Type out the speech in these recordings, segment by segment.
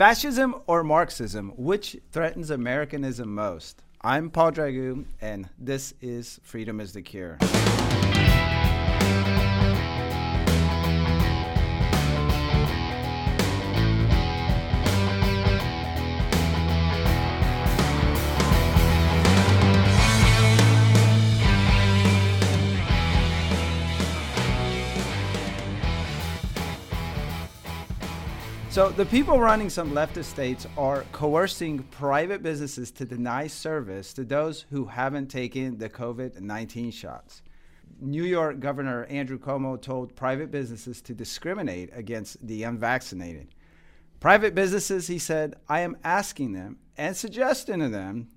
Fascism or Marxism, which threatens Americanism most? I'm Paul Dragu, and this is Freedom is the Cure. So, the people running some leftist states are coercing private businesses to deny service to those who haven't taken the COVID 19 shots. New York Governor Andrew Cuomo told private businesses to discriminate against the unvaccinated. Private businesses, he said, I am asking them and suggesting to them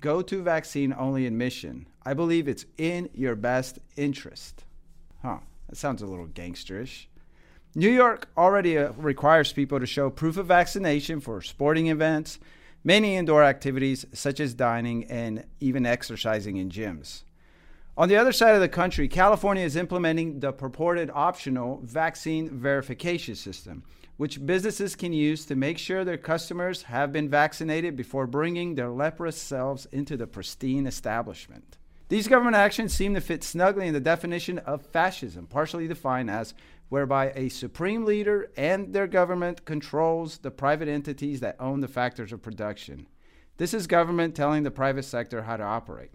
go to vaccine only admission. I believe it's in your best interest. Huh, that sounds a little gangsterish. New York already uh, requires people to show proof of vaccination for sporting events, many indoor activities such as dining and even exercising in gyms. On the other side of the country, California is implementing the purported optional vaccine verification system, which businesses can use to make sure their customers have been vaccinated before bringing their leprous selves into the pristine establishment. These government actions seem to fit snugly in the definition of fascism, partially defined as whereby a supreme leader and their government controls the private entities that own the factors of production. This is government telling the private sector how to operate.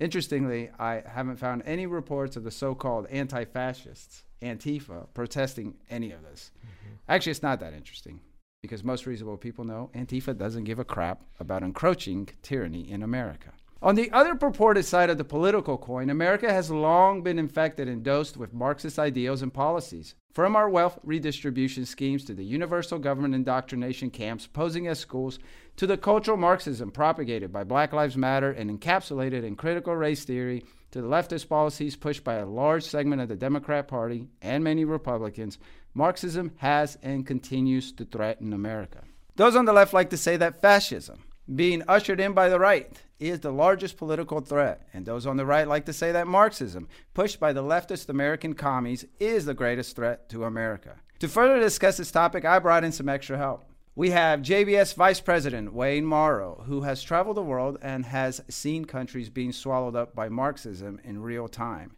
Interestingly, I haven't found any reports of the so called anti fascists, Antifa, protesting any of this. Mm-hmm. Actually, it's not that interesting because most reasonable people know Antifa doesn't give a crap about encroaching tyranny in America. On the other purported side of the political coin, America has long been infected and dosed with Marxist ideals and policies. From our wealth redistribution schemes to the universal government indoctrination camps posing as schools to the cultural Marxism propagated by Black Lives Matter and encapsulated in critical race theory to the leftist policies pushed by a large segment of the Democrat Party and many Republicans, Marxism has and continues to threaten America. Those on the left like to say that fascism, being ushered in by the right, is the largest political threat. And those on the right like to say that Marxism, pushed by the leftist American commies, is the greatest threat to America. To further discuss this topic, I brought in some extra help. We have JBS Vice President Wayne Morrow, who has traveled the world and has seen countries being swallowed up by Marxism in real time.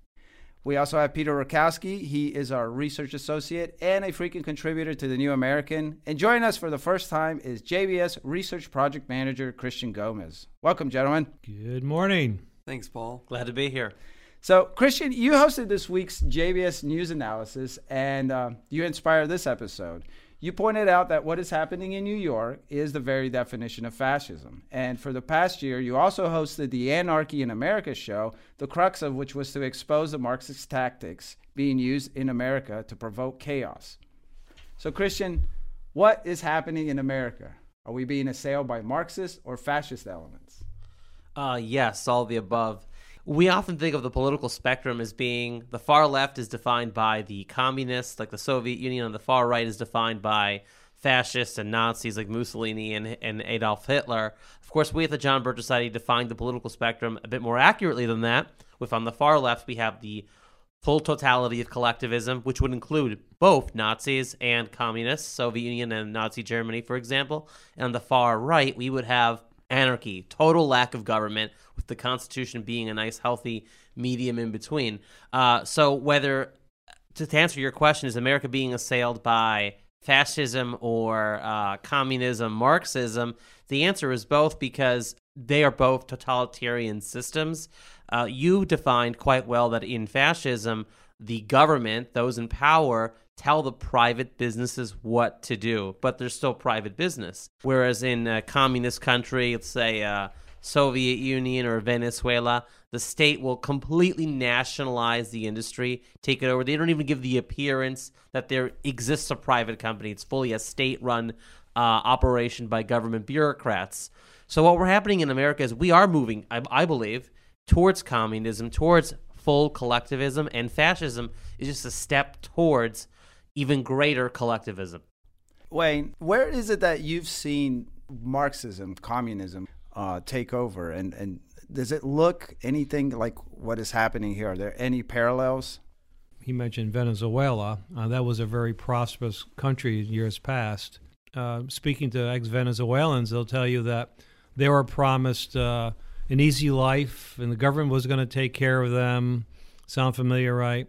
We also have Peter Rykowski. He is our research associate and a frequent contributor to the New American. And joining us for the first time is JBS Research Project Manager Christian Gomez. Welcome, gentlemen. Good morning. Thanks, Paul. Glad to be here. So, Christian, you hosted this week's JBS News Analysis, and uh, you inspired this episode. You pointed out that what is happening in New York is the very definition of fascism. And for the past year, you also hosted the Anarchy in America show, the crux of which was to expose the Marxist tactics being used in America to provoke chaos. So, Christian, what is happening in America? Are we being assailed by Marxist or fascist elements? Uh, yes, all the above we often think of the political spectrum as being the far left is defined by the communists, like the Soviet Union, and the far right is defined by fascists and Nazis like Mussolini and, and Adolf Hitler. Of course, we at the John Birch Society define the political spectrum a bit more accurately than that. With on the far left, we have the full totality of collectivism, which would include both Nazis and communists, Soviet Union and Nazi Germany, for example. And on the far right, we would have anarchy, total lack of government, with the Constitution being a nice, healthy medium in between. Uh, so, whether to answer your question, is America being assailed by fascism or uh, communism, Marxism? The answer is both because they are both totalitarian systems. Uh, you defined quite well that in fascism, the government, those in power, tell the private businesses what to do, but they're still private business. Whereas in a communist country, let's say uh, Soviet Union or Venezuela, the state will completely nationalize the industry, take it over. They don't even give the appearance that there exists a private company. It's fully a state-run uh, operation by government bureaucrats. So what we're happening in America is we are moving, I, I believe, towards communism, towards full collectivism, and fascism is just a step towards even greater collectivism. Wayne, where is it that you've seen Marxism, communism uh, take over, and and does it look anything like what is happening here? Are there any parallels? He mentioned Venezuela. Uh, that was a very prosperous country in years past. uh, speaking to ex Venezuelans, they'll tell you that they were promised uh, an easy life and the government was going to take care of them. Sound familiar, right?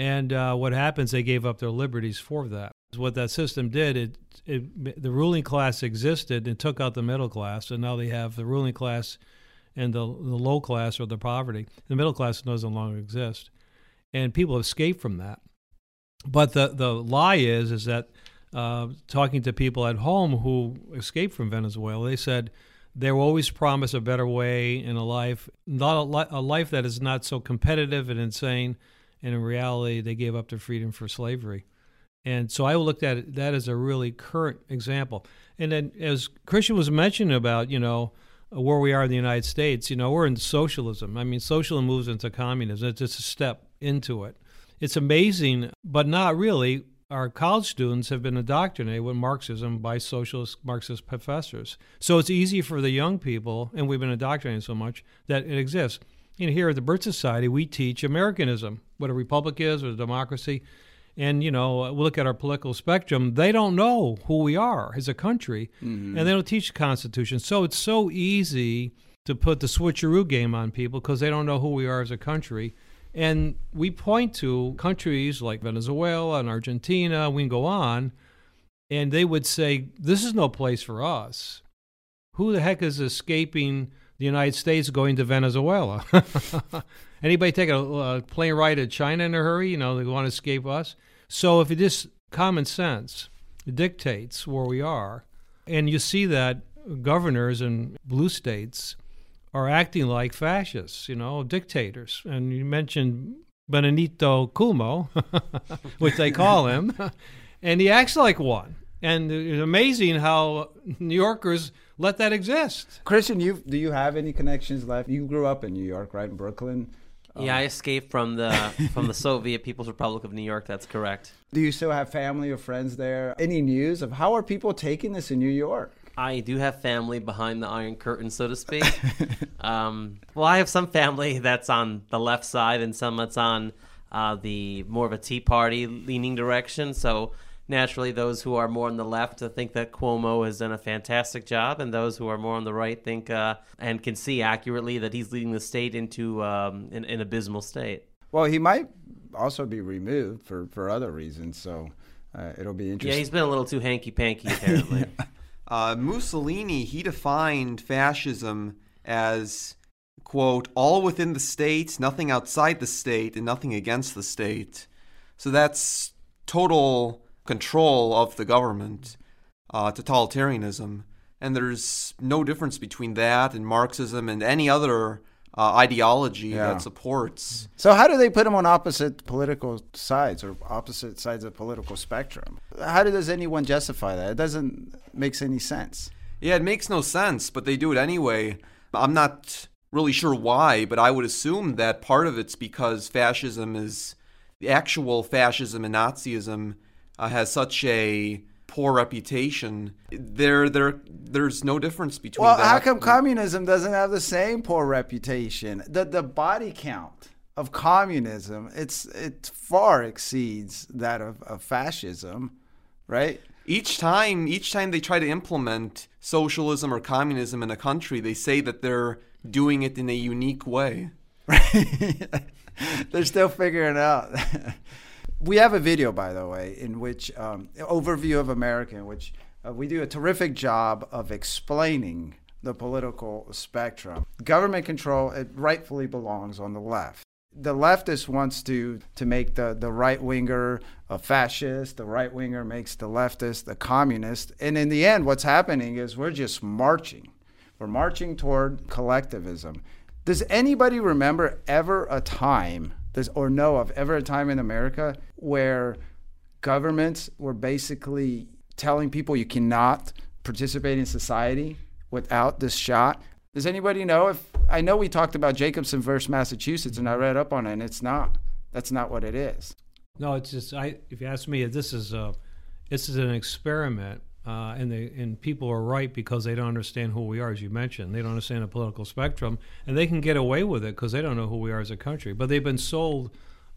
And uh, what happens, they gave up their liberties for that. What that system did, it, it, the ruling class existed and took out the middle class, and now they have the ruling class and the, the low class or the poverty. The middle class doesn't longer exist, and people escape from that. But the the lie is is that uh, talking to people at home who escaped from Venezuela, they said they were always promised a better way in a life, not a, li- a life that is not so competitive and insane. And in reality, they gave up their freedom for slavery. And so I looked at it, that as a really current example. And then, as Christian was mentioning about, you know, where we are in the United States, you know, we're in socialism. I mean, socialism moves into communism. It's just a step into it. It's amazing, but not really. Our college students have been indoctrinated with Marxism by socialist Marxist professors. So it's easy for the young people, and we've been indoctrinated so much that it exists. And here at the Birch Society, we teach Americanism, what a republic is or a democracy. And, you know, we look at our political spectrum, they don't know who we are as a country, mm-hmm. and they don't teach the Constitution. So it's so easy to put the switcheroo game on people because they don't know who we are as a country. And we point to countries like Venezuela and Argentina, we can go on, and they would say, This is no place for us. Who the heck is escaping the United States going to Venezuela? Anybody take a, a, plane ride to China in a hurry? You know, they want to escape us. So if it just common sense dictates where we are, and you see that governors in blue states are acting like fascists, you know, dictators. And you mentioned Benito Cuomo, which they call him, and he acts like one. And it's amazing how New Yorkers let that exist. Christian, you do you have any connections left? You grew up in New York, right? In Brooklyn. Yeah, I escaped from the from the Soviet People's Republic of New York. That's correct. Do you still have family or friends there? Any news of how are people taking this in New York? I do have family behind the Iron Curtain, so to speak. um, well, I have some family that's on the left side and some that's on uh, the more of a Tea Party leaning direction. So naturally, those who are more on the left think that Cuomo has done a fantastic job, and those who are more on the right think uh, and can see accurately that he's leading the state into um, an, an abysmal state. Well, he might also be removed for, for other reasons, so uh, it'll be interesting. Yeah, he's been a little too hanky panky, apparently. yeah. uh, Mussolini, he defined fascism as, quote, all within the state, nothing outside the state, and nothing against the state. So that's total control of the government, uh, totalitarianism. And there's no difference between that and Marxism and any other uh, ideology yeah. that supports. So, how do they put them on opposite political sides or opposite sides of the political spectrum? How does anyone justify that? It doesn't make any sense. Yeah, it makes no sense, but they do it anyway. I'm not really sure why, but I would assume that part of it's because fascism is the actual fascism and Nazism uh, has such a poor reputation. There, there, there's no difference between. Well, that. how come communism doesn't have the same poor reputation? The the body count of communism it's it far exceeds that of, of fascism, right? Each time, each time they try to implement socialism or communism in a country, they say that they're doing it in a unique way. Right? they're still figuring out. we have a video, by the way, in which um, overview of America, in which uh, we do a terrific job of explaining the political spectrum. Government control it rightfully belongs on the left. The leftist wants to to make the, the right winger a fascist. The right winger makes the leftist a communist. And in the end, what's happening is we're just marching. We're marching toward collectivism. Does anybody remember ever a time or know of ever a time in America where governments were basically telling people you cannot participate in society without this shot. Does anybody know if I know we talked about Jacobson versus Massachusetts and I read up on it and it's not. That's not what it is. No, it's just I if you ask me this is a this is an experiment uh, and they and people are right because they don't understand who we are, as you mentioned. They don't understand the political spectrum, and they can get away with it because they don't know who we are as a country. But they've been sold,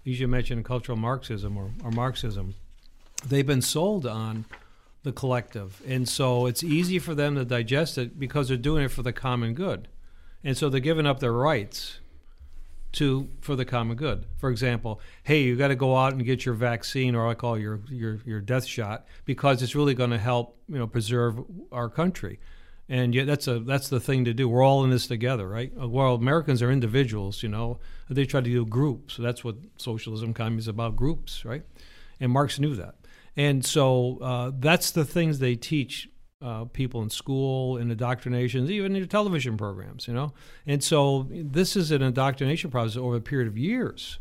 as you mentioned, cultural Marxism or, or Marxism. They've been sold on the collective. And so it's easy for them to digest it because they're doing it for the common good. And so they're giving up their rights to for the common good. For example, hey, you got to go out and get your vaccine or I call your your your death shot because it's really going to help, you know, preserve our country. And yet that's a that's the thing to do. We're all in this together, right? Well, Americans are individuals, you know. They try to do groups. That's what socialism, communism is about groups, right? And Marx knew that. And so uh, that's the things they teach uh, people in school, in indoctrinations, even in television programs, you know. And so this is an indoctrination process over a period of years.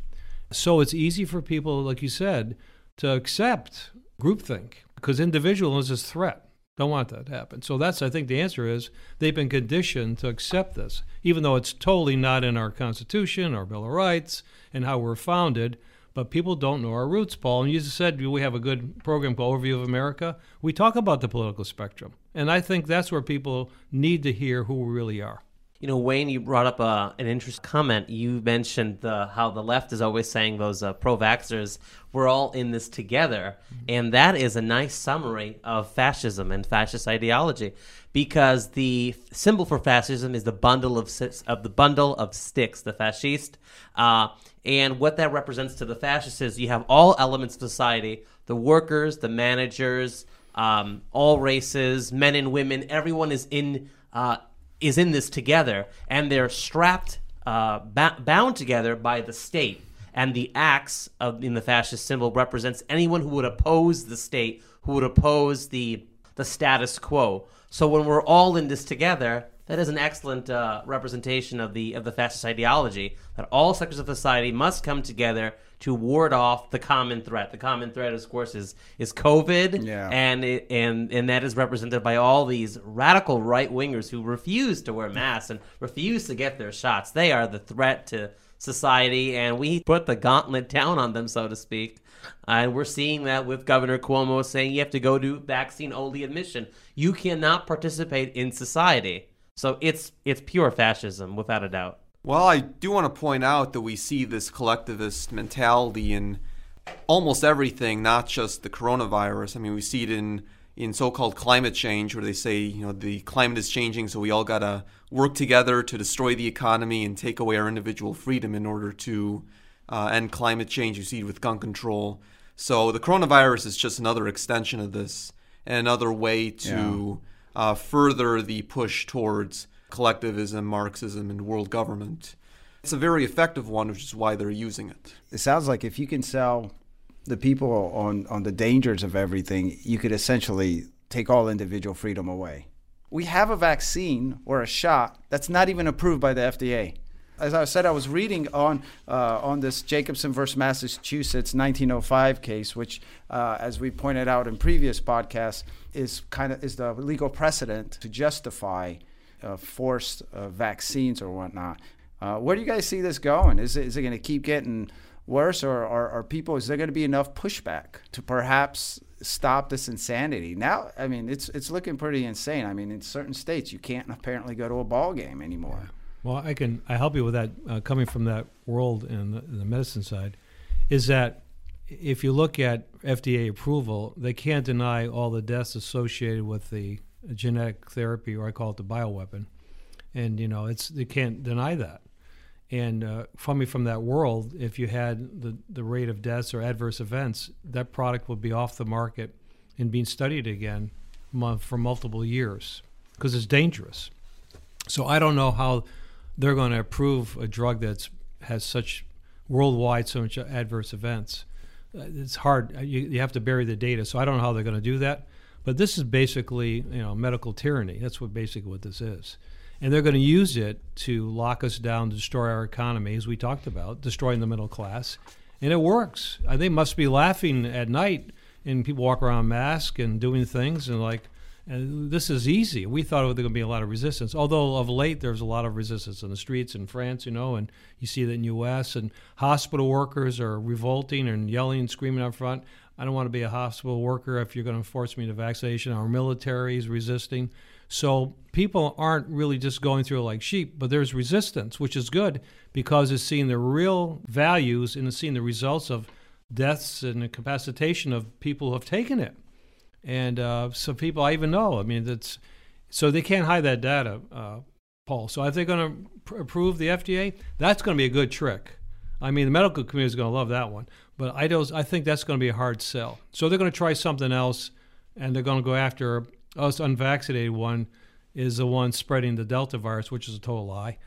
So it's easy for people, like you said, to accept groupthink because individualism is a threat. Don't want that to happen. So that's, I think, the answer is they've been conditioned to accept this, even though it's totally not in our Constitution, our Bill of Rights, and how we're founded but people don't know our roots, Paul. And you just said we have a good program called Overview of America. We talk about the political spectrum, and I think that's where people need to hear who we really are. You know, Wayne, you brought up uh, an interesting comment. You mentioned the, how the left is always saying those uh, pro vaxxers, we're all in this together. Mm-hmm. And that is a nice summary of fascism and fascist ideology because the symbol for fascism is the bundle of, of the bundle of sticks, the fascist. Uh, and what that represents to the fascists is you have all elements of society the workers, the managers, um, all races, men and women, everyone is in. Uh, is in this together, and they're strapped, uh, ba- bound together by the state. And the axe of, in the fascist symbol represents anyone who would oppose the state, who would oppose the the status quo. So when we're all in this together, that is an excellent uh, representation of the of the fascist ideology that all sectors of society must come together to ward off the common threat. The common threat, of course, is is COVID, yeah. and it, and and that is represented by all these radical right wingers who refuse to wear masks and refuse to get their shots. They are the threat to society, and we put the gauntlet down on them, so to speak. And we're seeing that with Governor Cuomo saying you have to go to vaccine only admission. You cannot participate in society. So it's it's pure fascism without a doubt. Well, I do want to point out that we see this collectivist mentality in almost everything, not just the coronavirus. I mean, we see it in in so-called climate change where they say, you know, the climate is changing, so we all got to work together to destroy the economy and take away our individual freedom in order to uh, end climate change. You see it with gun control. So the coronavirus is just another extension of this and another way to yeah uh, further the push towards collectivism, Marxism, and world government. It's a very effective one, which is why they're using it. It sounds like if you can sell the people on, on the dangers of everything, you could essentially take all individual freedom away. We have a vaccine or a shot that's not even approved by the FDA as I said, I was reading on uh, on this Jacobson versus Massachusetts 1905 case, which, uh, as we pointed out in previous podcasts, is kind of is the legal precedent to justify uh, forced uh, vaccines or whatnot. Uh, where do you guys see this going? Is it, is it going to keep getting worse, or are people? Is there going to be enough pushback to perhaps stop this insanity? Now, I mean, it's it's looking pretty insane. I mean, in certain states, you can't apparently go to a ball game anymore. Well, I can I help you with that. Uh, coming from that world in the, in the medicine side, is that if you look at FDA approval, they can't deny all the deaths associated with the genetic therapy, or I call it the bioweapon, and you know it's you can't deny that. And uh, coming from that world, if you had the, the rate of deaths or adverse events, that product would be off the market and being studied again for multiple years because it's dangerous. So I don't know how they're going to approve a drug that's has such worldwide so much adverse events. Uh, it's hard. You, you have to bury the data. So I don't know how they're going to do that. But this is basically, you know, medical tyranny. That's what basically what this is. And they're going to use it to lock us down, destroy our economy, as we talked about, destroying the middle class. And it works. Uh, they must be laughing at night, and people walk around masked and doing things, and like, and this is easy. We thought there was going to be a lot of resistance, although of late there's a lot of resistance in the streets in France, you know, and you see that in the U.S. and hospital workers are revolting and yelling and screaming up front. I don't want to be a hospital worker if you're going to force me to vaccination. Our military is resisting. So people aren't really just going through like sheep, but there's resistance, which is good because it's seeing the real values and it's seeing the results of deaths and incapacitation of people who have taken it. And uh, some people I even know. I mean, that's so they can't hide that data, uh, Paul. So if they're going to pr- approve the FDA, that's going to be a good trick. I mean, the medical community is going to love that one, but I don't. I think that's going to be a hard sell. So they're going to try something else, and they're going to go after us unvaccinated one is the one spreading the Delta virus, which is a total lie.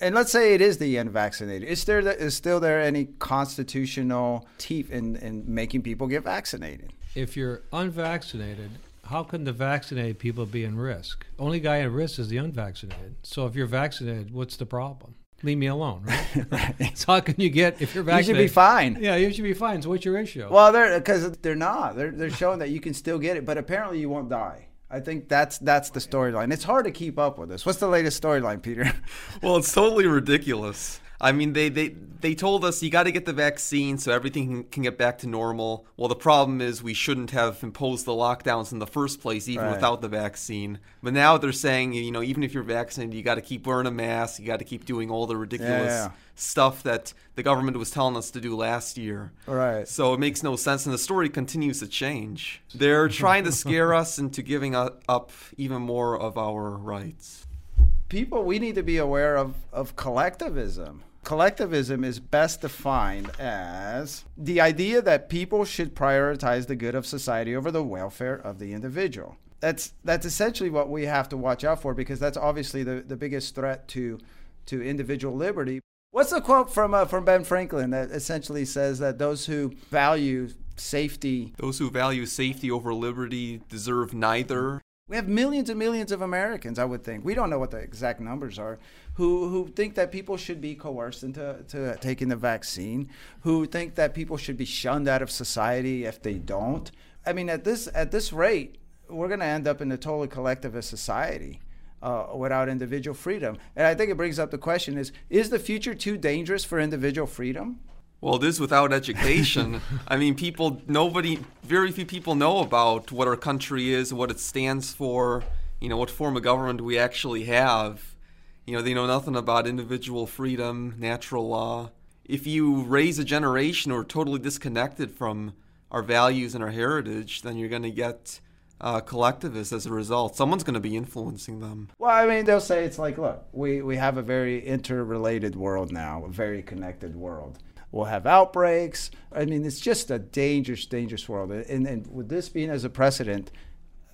And let's say it is the unvaccinated. Is there is still there any constitutional teeth in, in making people get vaccinated? If you're unvaccinated, how can the vaccinated people be in risk? Only guy at risk is the unvaccinated. So if you're vaccinated, what's the problem? Leave me alone, right? right. So how can you get if you're vaccinated? You should be fine. Yeah, you should be fine. So what's your issue? Well, they're because they're not. They're they're showing that you can still get it, but apparently you won't die. I think that's that's the storyline. It's hard to keep up with this. What's the latest storyline, Peter? well, it's totally ridiculous. I mean, they they they told us you got to get the vaccine so everything can, can, get back to normal. Well, the problem is we shouldn't have imposed the lockdowns in the first place, even right. without the vaccine. But now they're saying, you know, even if you're vaccinated, you got to keep wearing a mask. You got to keep doing all the ridiculous yeah, yeah. stuff that the government was telling us to do last year. Right. So it makes no sense, and the story continues to change. They're trying to scare us into giving up even more of our rights people, we need to be aware of, of collectivism. Collectivism is best defined as the idea that people should prioritize the good of society over the welfare of the individual. That's that's essentially what we have to watch out for because that's obviously the, the biggest threat to to individual liberty. What's the quote from uh, from Ben Franklin that essentially says that those who value safety, those who value safety over liberty deserve neither. We have millions and millions of Americans, I would think. We don't know what the exact numbers are, who, who think that people should be coerced into to taking the vaccine, who think that people should be shunned out of society if they don't. I mean, at this at this rate, we're going to end up in a totally collectivist society uh, without individual freedom. And I think it brings up the question: Is is the future too dangerous for individual freedom? Well, it is without education. I mean, people, nobody, very few people know about what our country is, what it stands for, you know, what form of government we actually have. You know, they know nothing about individual freedom, natural law. If you raise a generation who are totally disconnected from our values and our heritage, then you're going to get uh, collectivists as a result. Someone's going to be influencing them. Well, I mean, they'll say it's like, look, we, we have a very interrelated world now, a very connected world we'll have outbreaks. I mean, it's just a dangerous, dangerous world. And, and with this being as a precedent,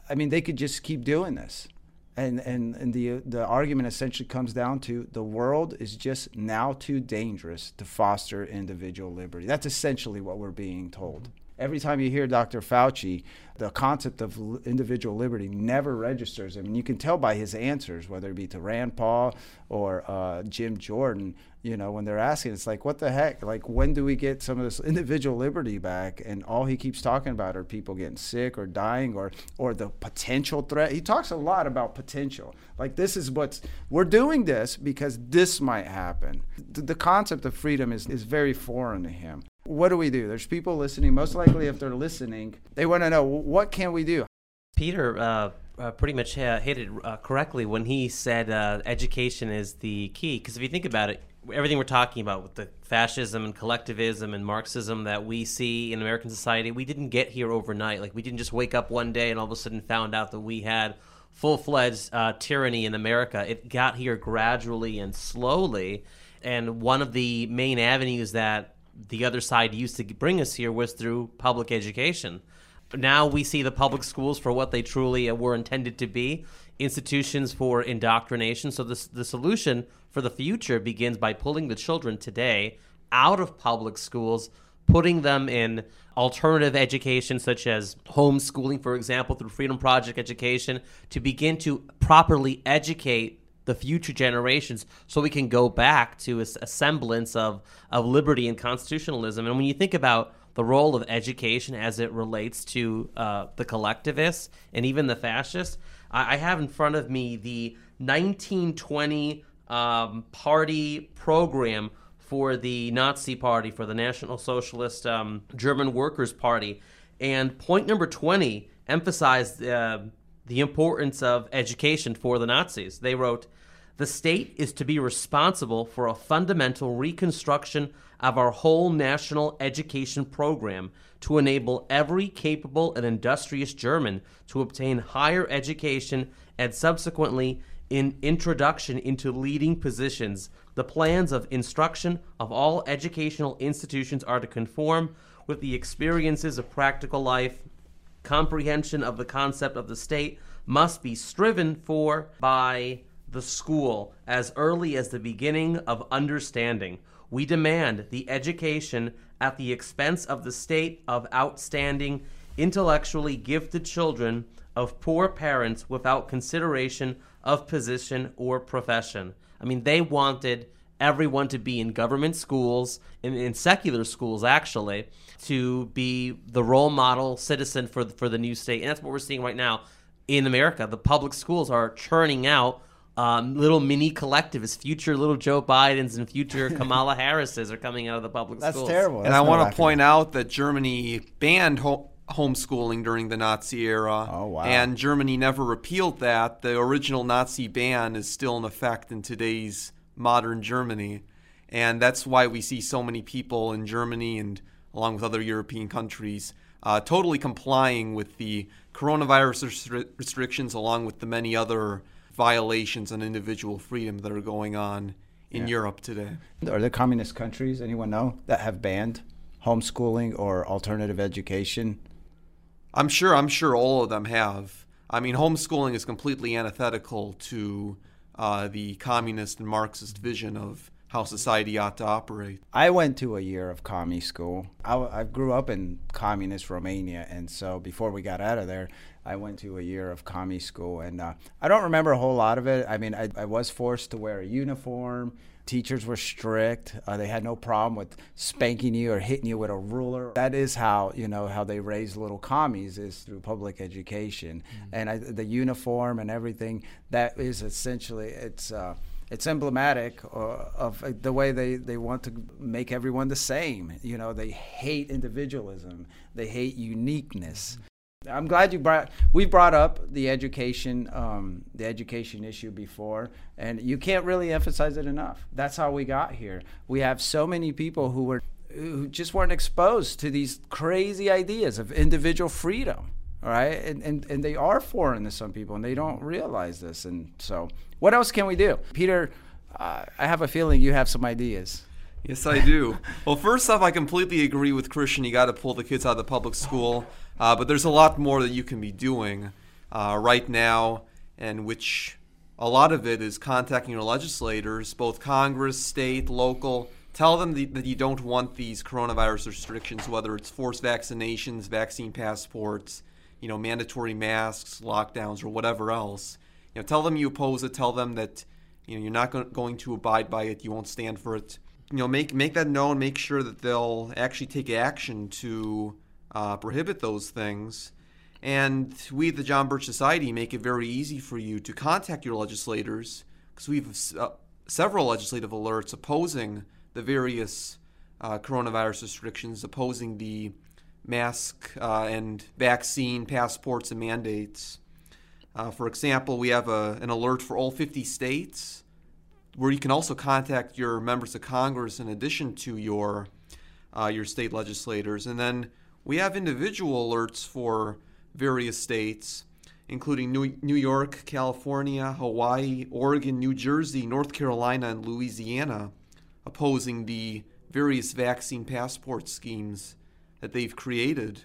I mean, they could just keep doing this. And, and, and the, the argument essentially comes down to the world is just now too dangerous to foster individual liberty. That's essentially what we're being told. Every time you hear Dr. Fauci, the concept of individual liberty never registers. I mean, you can tell by his answers, whether it be to Rand Paul or uh, Jim Jordan, you know, when they're asking, it's like, what the heck? Like, when do we get some of this individual liberty back? And all he keeps talking about are people getting sick or dying or, or the potential threat. He talks a lot about potential. Like, this is what's, we're doing this because this might happen. The, the concept of freedom is, is very foreign to him what do we do? There's people listening. Most likely, if they're listening, they want to know what can we do. Peter uh, uh, pretty much hit it uh, correctly when he said uh, education is the key. Because if you think about it, everything we're talking about with the fascism and collectivism and Marxism that we see in American society, we didn't get here overnight. Like we didn't just wake up one day and all of a sudden found out that we had full-fledged uh, tyranny in America. It got here gradually and slowly. And one of the main avenues that the other side used to bring us here was through public education. Now we see the public schools for what they truly were intended to be institutions for indoctrination. So, the solution for the future begins by pulling the children today out of public schools, putting them in alternative education, such as homeschooling, for example, through Freedom Project education, to begin to properly educate the future generations so we can go back to a, a, semblance of, of liberty and constitutionalism. And when you think about the role of education as it relates to uh, the collectivists and even the fascists, I, I, have in front of me the 1920 um, party program for the Nazi Party, for the National Socialist um, German Workers' Party. And point number 20 emphasized uh, the importance of education for the Nazis. They wrote, The state is to be responsible for a fundamental reconstruction of our whole national education program to enable every capable and industrious German to obtain higher education and subsequently in introduction into leading positions. The plans of instruction of all educational institutions are to conform with the experiences of practical life. Comprehension of the concept of the state must be striven for by the school as early as the beginning of understanding. We demand the education at the expense of the state of outstanding, intellectually gifted children of poor parents without consideration of position or profession. I mean, they wanted everyone to be in government schools, in, in secular schools, actually, to be the role model citizen for the, for the new state. And that's what we're seeing right now in America. The public schools are churning out um, little mini collectivists, future little Joe Bidens and future Kamala Harrises are coming out of the public That's schools. terrible. and I want to point out that Germany banned ho- homeschooling during the Nazi era. Oh, wow. And Germany never repealed that. The original Nazi ban is still in effect in today's modern Germany. And that's why we see so many people in Germany and along with other European countries uh, totally complying with the coronavirus restri- restrictions along with the many other violations on individual freedom that are going on in Europe today. Are there communist countries, anyone know, that have banned homeschooling or alternative education? I'm sure. I'm sure all of them have. I mean, homeschooling is completely antithetical to uh, the communist and Marxist vision of how society ought to operate. I went to a year of commie school. I, I grew up in communist Romania, and so before we got out of there, I went to a year of commie school, and uh, I don't remember a whole lot of it. I mean, I, I was forced to wear a uniform. Teachers were strict. Uh, they had no problem with spanking you or hitting you with a ruler. That is how you know how they raise little commies is through public education, and I, the uniform and everything. That is essentially it's. Uh, it's emblematic uh, of uh, the way they, they want to make everyone the same. You know, they hate individualism. They hate uniqueness. I'm glad you brought. We brought up the education, um, the education issue before, and you can't really emphasize it enough. That's how we got here. We have so many people who were who just weren't exposed to these crazy ideas of individual freedom all right and, and and they are foreign to some people and they don't realize this and so what else can we do peter uh, i have a feeling you have some ideas Yes, I do. well, first off, I completely agree with Christian. You got to pull the kids out of the public school, uh, but there's a lot more that you can be doing uh, right now, and which a lot of it is contacting your legislators, both Congress, state, local. Tell them the, that you don't want these coronavirus restrictions, whether it's forced vaccinations, vaccine passports, you know, mandatory masks, lockdowns, or whatever else. You know, tell them you oppose it. Tell them that you know you're not going to abide by it. You won't stand for it you know make make that known make sure that they'll actually take action to uh, prohibit those things and we at the john birch society make it very easy for you to contact your legislators because we have uh, several legislative alerts opposing the various uh, coronavirus restrictions opposing the mask uh, and vaccine passports and mandates uh, for example we have a, an alert for all 50 states where you can also contact your members of Congress in addition to your uh, your state legislators. And then we have individual alerts for various states, including New, York, California, Hawaii, Oregon, New Jersey, North Carolina, and Louisiana, opposing the various vaccine passport schemes that they've created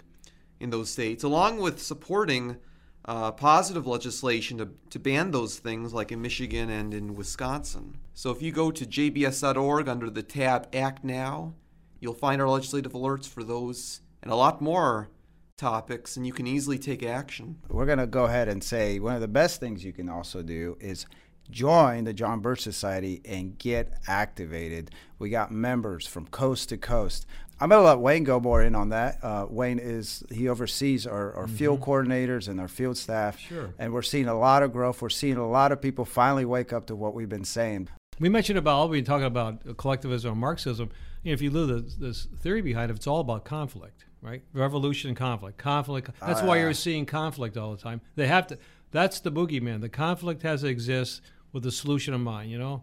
in those states, along with supporting uh, positive legislation to, to ban those things, like in Michigan and in Wisconsin. So if you go to jbs.org under the tab Act Now, you'll find our legislative alerts for those and a lot more topics, and you can easily take action. we're going to go ahead and say one of the best things you can also do is join the John Birch Society and get activated. We got members from coast to coast. I'm going to let Wayne go more in on that. Uh, Wayne is he oversees our, our field coordinators and our field staff. Sure. And we're seeing a lot of growth. We're seeing a lot of people finally wake up to what we've been saying. We mentioned about we've been talking about collectivism and Marxism. You know, if you look at this, this theory behind it, it's all about conflict, right? Revolution and conflict. Conflict. That's why you're seeing conflict all the time. They have to. That's the boogeyman. The conflict has to exist with a solution in mind. You know,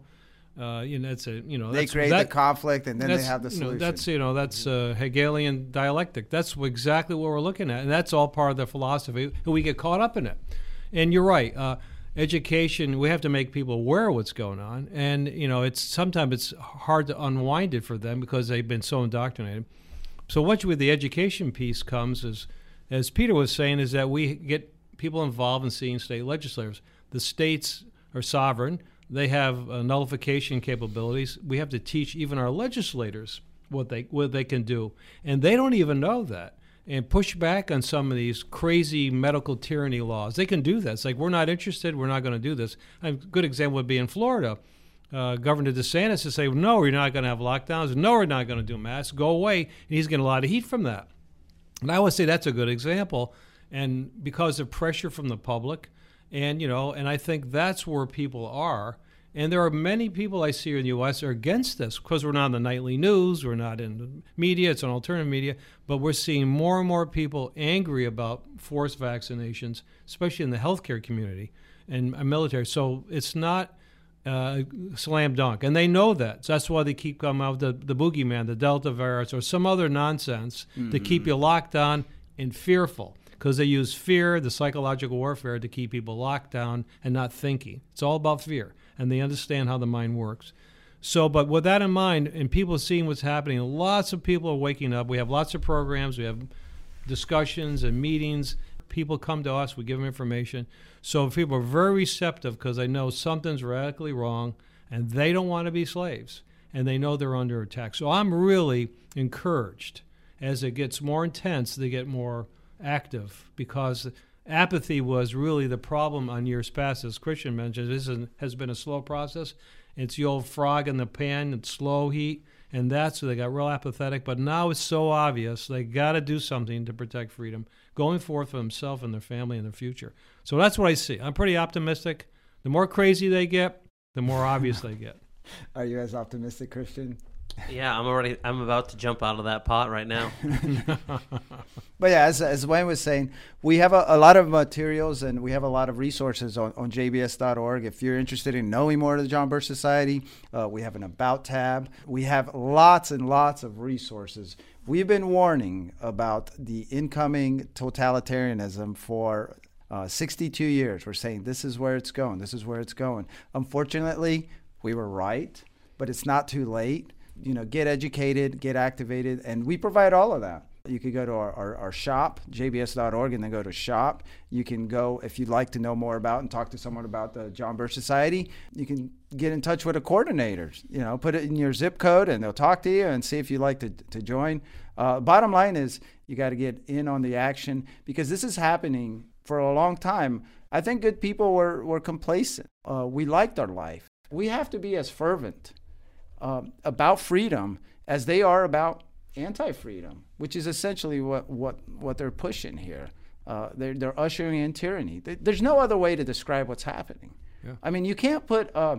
uh, you know, that's a you know they create that, the conflict and then they have the you know, solution. that's you know that's uh, Hegelian dialectic. That's exactly what we're looking at, and that's all part of the philosophy. And we get caught up in it. And you're right. Uh, education, we have to make people aware of what's going on, and you know, it's sometimes it's hard to unwind it for them because they've been so indoctrinated. So once with the education piece comes, is as Peter was saying, is that we get people involved in seeing state legislators. The states are sovereign they have uh, nullification capabilities. We have to teach even our legislators what they what they can do, and they don't even know that. And push back on some of these crazy medical tyranny laws. They can do that. It's like we're not interested. We're not going to do this. A good example would be in Florida. Uh, Governor DeSantis to say, no, we're not going to have lockdowns. No, we're not going to do masks. Go away. And he's getting a lot of heat from that. And I would say that's a good example. And because of pressure from the public, and, you know, and I think that's where people are. And there are many people I see in the U.S. are against this because we're not in the nightly news, we're not in the media, it's an alternative media, but we're seeing more and more people angry about forced vaccinations, especially in the healthcare community and military. So it's not uh, slam dunk, and they know that. So that's why they keep coming out with the, the boogeyman, the Delta virus, or some other nonsense mm-hmm. to keep you locked down and fearful because they use fear, the psychological warfare, to keep people locked down and not thinking. It's all about fear, and they understand how the mind works. So, but with that in mind, and people seeing what's happening, lots of people are waking up. We have lots of programs, we have discussions and meetings. People come to us, we give them information. So people are very receptive because they know something's radically wrong and they don't want to be slaves and they know they're under attack. So I'm really encouraged as it gets more intense, they get more active because apathy was really the problem on years past. As Christian mentioned, this is, has been a slow process. It's the old frog in the pan, it's slow heat, and that's they got real apathetic. But now it's so obvious they got to do something to protect freedom, going forth for themselves and their family and their future. So that's what I see. I'm pretty optimistic. The more crazy they get, the more obvious they get. Are you as optimistic, Christian? Yeah, I'm already. I'm about to jump out of that pot right now. but yeah, as, as Wayne was saying, we have a, a, lot of materials and we have a lot of resources on, on jbs.org. If you're interested in knowing more of the John Birch Society, uh, we have an About tab. We have lots and lots of resources. We've been warning about the incoming totalitarianism for uh, 62 years. We're saying this is where it's going. This is where it's going. Unfortunately, we were right, but it's not too late you know, get educated, get activated, and we provide all of that. You could go to our, our, our, shop, jbs.org, and then go to shop. You can go, if you'd like to know more about and talk to someone about the John Birch Society, you can get in touch with a coordinator. You know, put it in your zip code and they'll talk to you and see if you'd like to, to join. Uh, bottom line is you got to get in on the action because this is happening for a long time. I think good people were, were complacent. Uh, we liked our life. We have to be as fervent um, about freedom as they are about anti-freedom, which is essentially what what what they're pushing here. Uh, they're they're ushering in tyranny. There's no other way to describe what's happening. Yeah. I mean, you can't put uh,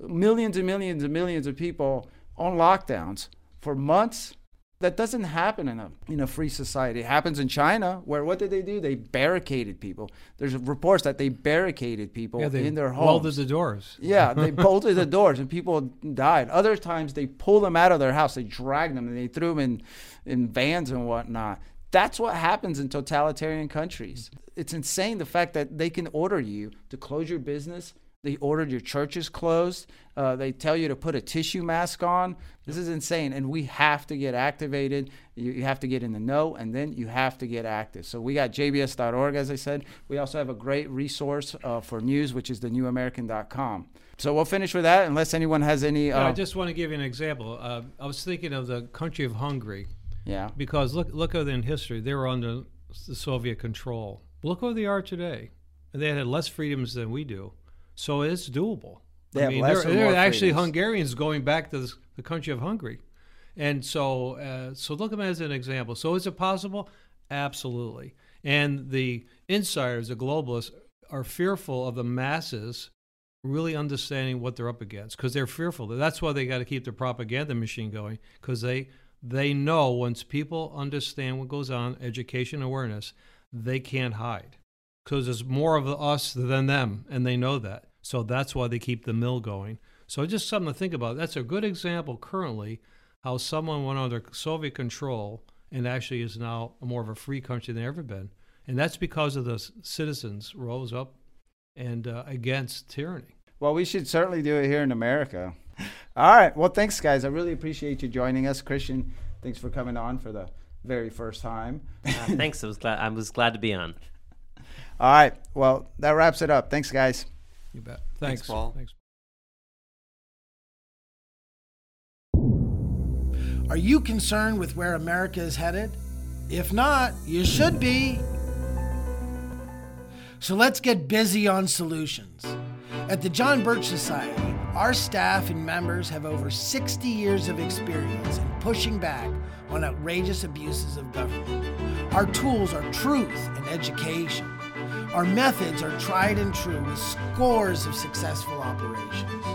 millions and millions and millions of people on lockdowns for months that doesn't happen in a in a free society. It happens in China, where what did they do? They barricaded people. There's reports that they barricaded people yeah, they in their homes. Bolted the doors. Yeah, they bolted the doors, and people died. Other times they pulled them out of their house, they dragged them, and they threw them in in vans and whatnot. That's what happens in totalitarian countries. It's insane the fact that they can order you to close your business they ordered your churches closed. Uh, they tell you to put a tissue mask on. This is insane. And we have to get activated. You, you, have to get in the know, and then you have to get active. So we got jbs.org, as I said. We also have a great resource uh, for news, which is thenewamerican.com. So we'll finish with that, unless anyone has any. Uh, I just want to give you an example. Uh, I was thinking of the country of Hungary. Yeah. Because look, look at in history, they were under the Soviet control. Look where they are today. They had less freedoms than we do. So it's doable. They I have mean, there, there are actually Hungarians going back to the country of Hungary. And so, uh, so look at them as an example. So is it possible? Absolutely. And the insiders, the globalists, are fearful of the masses really understanding what they're up against because they're fearful. That's why they got to keep the propaganda machine going because they they know once people understand what goes on, education awareness, they can't hide because there's more of us than them, and they know that. So that's why they keep the mill going. So just something to think about. That's a good example currently how someone went under Soviet control and actually is now more of a free country than ever been. And that's because of the citizens rose up and uh, against tyranny. Well, we should certainly do it here in America. All right. Well, thanks, guys. I really appreciate you joining us, Christian. Thanks for coming on for the very first time. Uh, thanks. I was glad. I was glad to be on. All right. Well, that wraps it up. Thanks, guys. You bet. Thanks, Thanks, Paul. Thanks. Are you concerned with where America is headed? If not, you should be. So let's get busy on solutions. At the John Birch Society, our staff and members have over 60 years of experience in pushing back on outrageous abuses of government. Our tools are truth and education. Our methods are tried and true with scores of successful operations.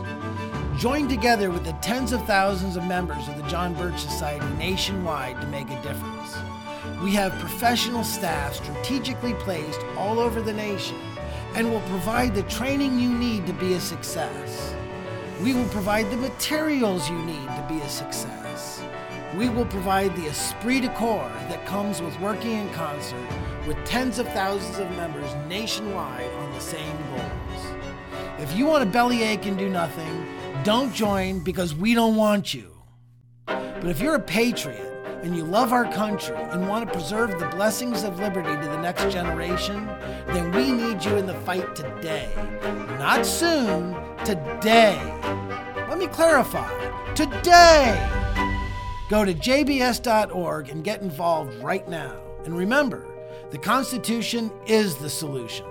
Join together with the tens of thousands of members of the John Birch Society nationwide to make a difference. We have professional staff strategically placed all over the nation and will provide the training you need to be a success. We will provide the materials you need to be a success. We will provide the esprit de corps that comes with working in concert with tens of thousands of members nationwide on the same goals. If you want a bellyache and do nothing, don't join because we don't want you. But if you're a patriot and you love our country and want to preserve the blessings of liberty to the next generation, then we need you in the fight today. Not soon, today. Let me clarify today. Go to jbs.org and get involved right now. And remember, the Constitution is the solution.